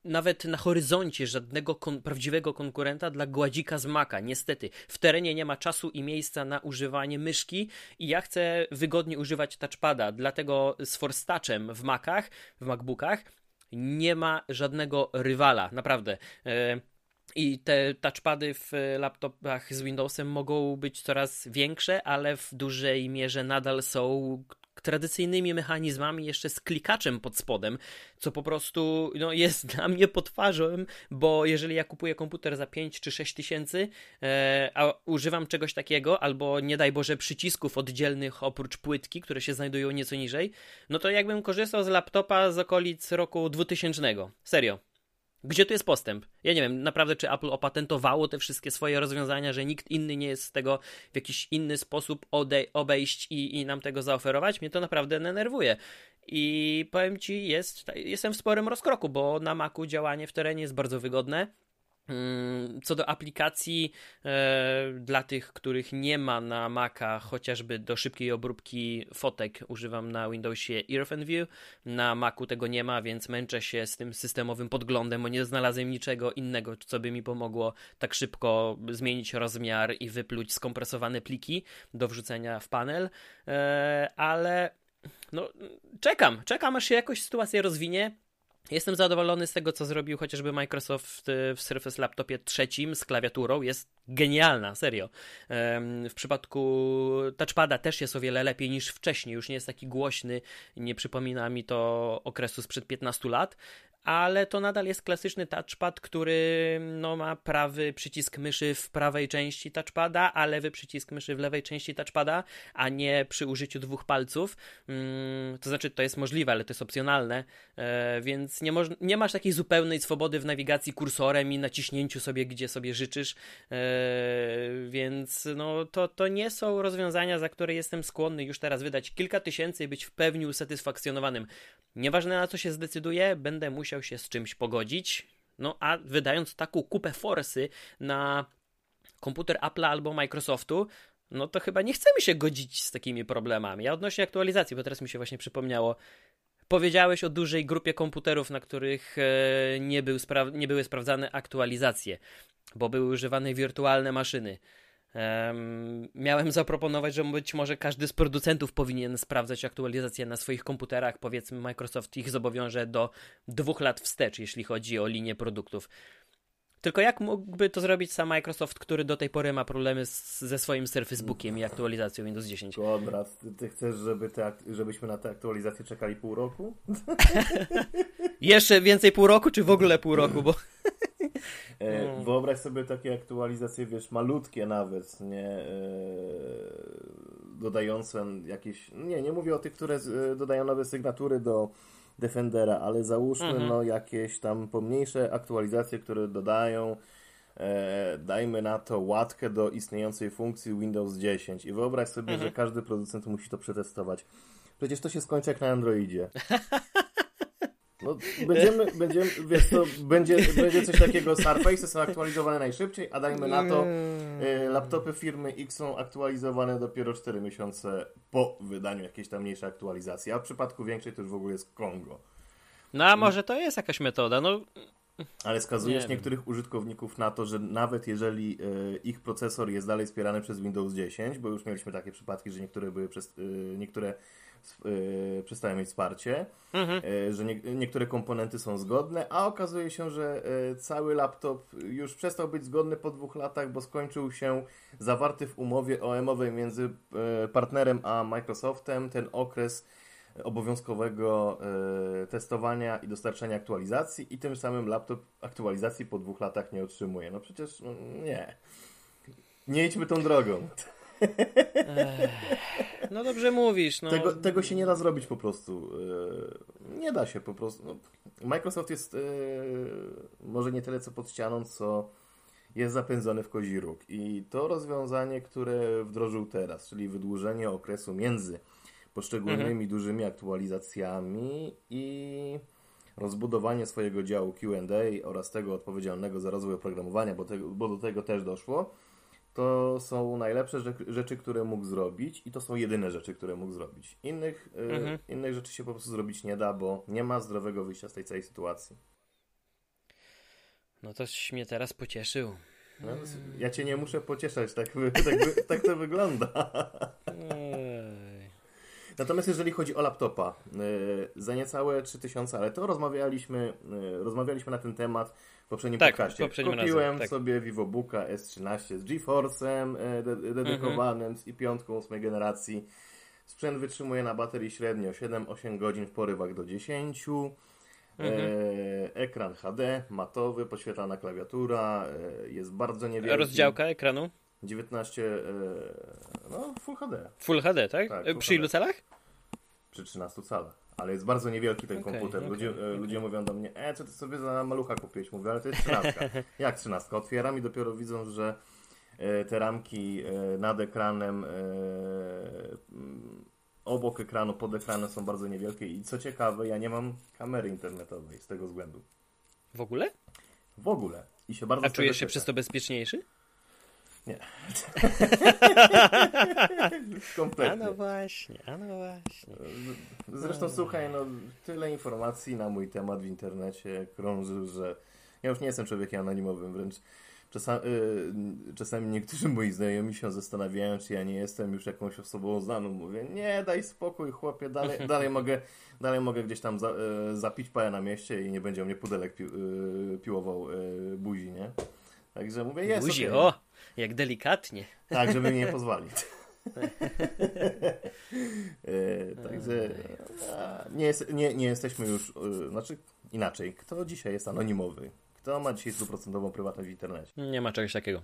nawet na horyzoncie żadnego kon prawdziwego konkurenta dla gładzika z Maca. Niestety, w terenie nie ma czasu i miejsca na używanie myszki i ja chcę wygodnie używać touchpada, dlatego z Force Touchem w Macach, w MacBookach nie ma żadnego rywala, naprawdę. Yy, i te touchpady w laptopach z Windowsem mogą być coraz większe, ale w dużej mierze nadal są tradycyjnymi mechanizmami, jeszcze z klikaczem pod spodem, co po prostu no, jest *laughs* dla mnie potwarzą, bo jeżeli ja kupuję komputer za 5 czy 6 tysięcy, e, a używam czegoś takiego, albo nie daj Boże przycisków oddzielnych oprócz płytki, które się znajdują nieco niżej, no to jakbym korzystał z laptopa z okolic roku 2000. Serio. Gdzie tu jest postęp? Ja nie wiem, naprawdę, czy Apple opatentowało te wszystkie swoje rozwiązania, że nikt inny nie jest z tego w jakiś inny sposób obejść i, i nam tego zaoferować? Mnie to naprawdę denerwuje. I powiem ci, jest, jestem w sporym rozkroku, bo na Macu działanie w terenie jest bardzo wygodne. Mm, co do aplikacji, e, dla tych, których nie ma na Maca, chociażby do szybkiej obróbki fotek, używam na Windowsie View. Na Macu tego nie ma, więc męczę się z tym systemowym podglądem, bo nie znalazłem niczego innego, co by mi pomogło tak szybko zmienić rozmiar i wypluć skompresowane pliki do wrzucenia w panel. E, ale no, czekam, czekam aż się jakoś sytuacja rozwinie. Jestem zadowolony z tego, co zrobił chociażby Microsoft w Surface Laptopie trzecim z klawiaturą. Jest genialna, serio. W przypadku touchpada też jest o wiele lepiej niż wcześniej. Już nie jest taki głośny, nie przypomina mi to okresu sprzed 15 lat ale to nadal jest klasyczny touchpad, który no, ma prawy przycisk myszy w prawej części touchpada, a lewy przycisk myszy w lewej części touchpada, a nie przy użyciu dwóch palców. Hmm, to znaczy, to jest możliwe, ale to jest opcjonalne, e, więc nie, moż- nie masz takiej zupełnej swobody w nawigacji kursorem i naciśnięciu sobie, gdzie sobie życzysz, e, więc no, to, to nie są rozwiązania, za które jestem skłonny już teraz wydać kilka tysięcy i być w pełni usatysfakcjonowanym. Nieważne na co się zdecyduję, będę musiał się z czymś pogodzić. No a wydając taką kupę forsy na komputer Apple albo Microsoftu, no to chyba nie chcemy się godzić z takimi problemami. Ja odnośnie aktualizacji, bo teraz mi się właśnie przypomniało. Powiedziałeś o dużej grupie komputerów, na których e, nie, był nie były sprawdzane aktualizacje, bo były używane wirtualne maszyny. Um, miałem zaproponować, że być może każdy z producentów powinien sprawdzać aktualizacje na swoich komputerach. Powiedzmy, Microsoft ich zobowiąże do dwóch lat wstecz, jeśli chodzi o linię produktów. Tylko jak mógłby to zrobić sam Microsoft, który do tej pory ma problemy z, ze swoim Surface Bookiem i aktualizacją Windows 10? Konrad, ty, chcesz, żeby te, żebyśmy na tę aktualizację czekali pół roku? *laughs* Jeszcze więcej pół roku, czy w ogóle pół roku, bo... *laughs* E, no. Wyobraź sobie takie aktualizacje, wiesz, malutkie nawet, nie e, dodające jakieś, nie, nie mówię o tych, które e, dodają nowe sygnatury do Defendera, ale załóżmy mhm. no jakieś tam pomniejsze aktualizacje, które dodają e, dajmy na to łatkę do istniejącej funkcji Windows 10 i wyobraź sobie, mhm. że każdy producent musi to przetestować. Przecież to się skończy jak na Androidzie. *laughs* No, będziemy, będziemy, wiesz to, będzie, będzie coś takiego, Surface są aktualizowane najszybciej, a dajmy na to, y, laptopy firmy X są aktualizowane dopiero 4 miesiące po wydaniu jakiejś tam mniejszej aktualizacji, a w przypadku większej to już w ogóle jest Kongo. No a może to jest jakaś metoda, no... Ale skazujesz nie niektórych wiem. użytkowników na to, że nawet jeżeli y, ich procesor jest dalej wspierany przez Windows 10, bo już mieliśmy takie przypadki, że niektóre były przez, y, niektóre przestają mieć wsparcie, mhm. yy, że nie, niektóre komponenty są zgodne, a okazuje się, że yy, cały laptop już przestał być zgodny po dwóch latach, bo skończył się zawarty w umowie OM-owej między partnerem a Microsoftem ten okres obowiązkowego testowania i dostarczania aktualizacji i tym samym laptop aktualizacji po dwóch latach nie otrzymuje. No przecież no, nie. Nie idźmy tą drogą. No dobrze mówisz. No. Tego, tego się nie da zrobić po prostu. E, nie da się po prostu. No, Microsoft jest e, może nie tyle co pod ścianą, co jest zapędzony w kozi róg. I to rozwiązanie, które wdrożył teraz, czyli wydłużenie okresu między poszczególnymi mhm. dużymi aktualizacjami i rozbudowanie swojego działu QA oraz tego odpowiedzialnego za rozwój oprogramowania, bo, bo do tego też doszło to są najlepsze rzeczy, które mógł zrobić i to są jedyne rzeczy, które mógł zrobić. Innych, y, mhm. innych rzeczy się po prostu zrobić nie da, bo nie ma zdrowego wyjścia z tej całej sytuacji. No toś mnie teraz pocieszył. No, ja cię nie muszę pocieszać, tak, tak, tak to wygląda. *laughs* Natomiast jeżeli chodzi o laptopa, y, za niecałe 3000, ale to rozmawialiśmy, y, rozmawialiśmy na ten temat w poprzednim tak, podcaście. Poprzednim Kupiłem razem, tak. sobie VivoBooka S13 z GeForce'em e, dedykowanym mhm. z i5 8 generacji. Sprzęt wytrzymuje na baterii średnio 7-8 godzin w porywach do 10. Mhm. E, ekran HD, matowy, podświetlana klawiatura, e, jest bardzo niewielki. Rozdziałka ekranu? 19, e, no Full HD. Full HD, tak? tak full Przy ilu calach? Przy 13 calach. Ale jest bardzo niewielki ten okay, komputer. Okay, ludzie, okay. ludzie mówią do mnie, e, co ty sobie za malucha kupiłeś? Mówię, ale to jest trzynastka. *laughs* Jak trzynastka? Otwieram i dopiero widzą, że e, te ramki e, nad ekranem, e, obok ekranu, pod ekranem są bardzo niewielkie i co ciekawe, ja nie mam kamery internetowej z tego względu. W ogóle? W ogóle. I się bardzo A czujesz się przez to bezpieczniejszy? Nie. *laughs* Kompletnie. A no właśnie, a no właśnie. Zresztą słuchaj, no tyle informacji na mój temat w internecie krąży, że ja już nie jestem człowiekiem anonimowym, wręcz czasami, y, czasami niektórzy moi znajomi się zastanawiają, czy ja nie jestem już jakąś osobą znaną. Mówię, nie, daj spokój chłopie, dalej, *laughs* dalej mogę dalej mogę gdzieś tam za, y, zapić paję na mieście i nie będzie mnie pudelek pi, y, piłował buzi, nie? Także mówię, jest Buzi, okay. o, jak delikatnie. Tak, żeby mi nie pozwolić. *laughs* e, także nie, jest, nie, nie jesteśmy już, e, znaczy inaczej, kto dzisiaj jest anonimowy? Kto ma dzisiaj stuprocentową prywatność w internecie? Nie ma czegoś takiego.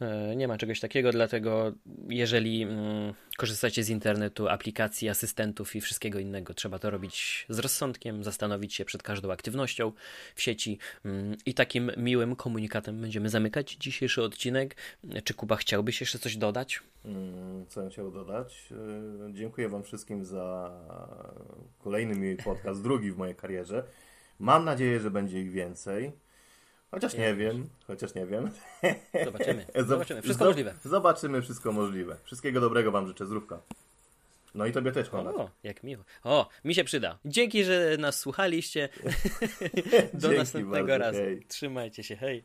E, nie ma czegoś takiego, dlatego jeżeli mm, korzystacie z internetu, aplikacji, asystentów i wszystkiego innego, trzeba to robić z rozsądkiem, zastanowić się przed każdą aktywnością w sieci mm, i takim miłym komunikatem będziemy zamykać dzisiejszy odcinek. Czy Kuba chciałbyś jeszcze coś dodać? Mm, co bym chciał dodać? E, dziękuję Wam wszystkim za kolejny mój podcast, drugi w mojej karierze. Mam nadzieję, że będzie ich więcej. Chociaż nie wiem, chociaż nie wiem. Zobaczymy. *laughs* Zobaczymy. Wszystko możliwe. Zobaczymy wszystko możliwe. Wszystkiego dobrego Wam życzę, zdrówka. No i tobie też, Konrad. O, jak miło. O, mi się przyda. Dzięki, że nas słuchaliście. *laughs* Do następnego bardzo, razu. Hej. Trzymajcie się, hej.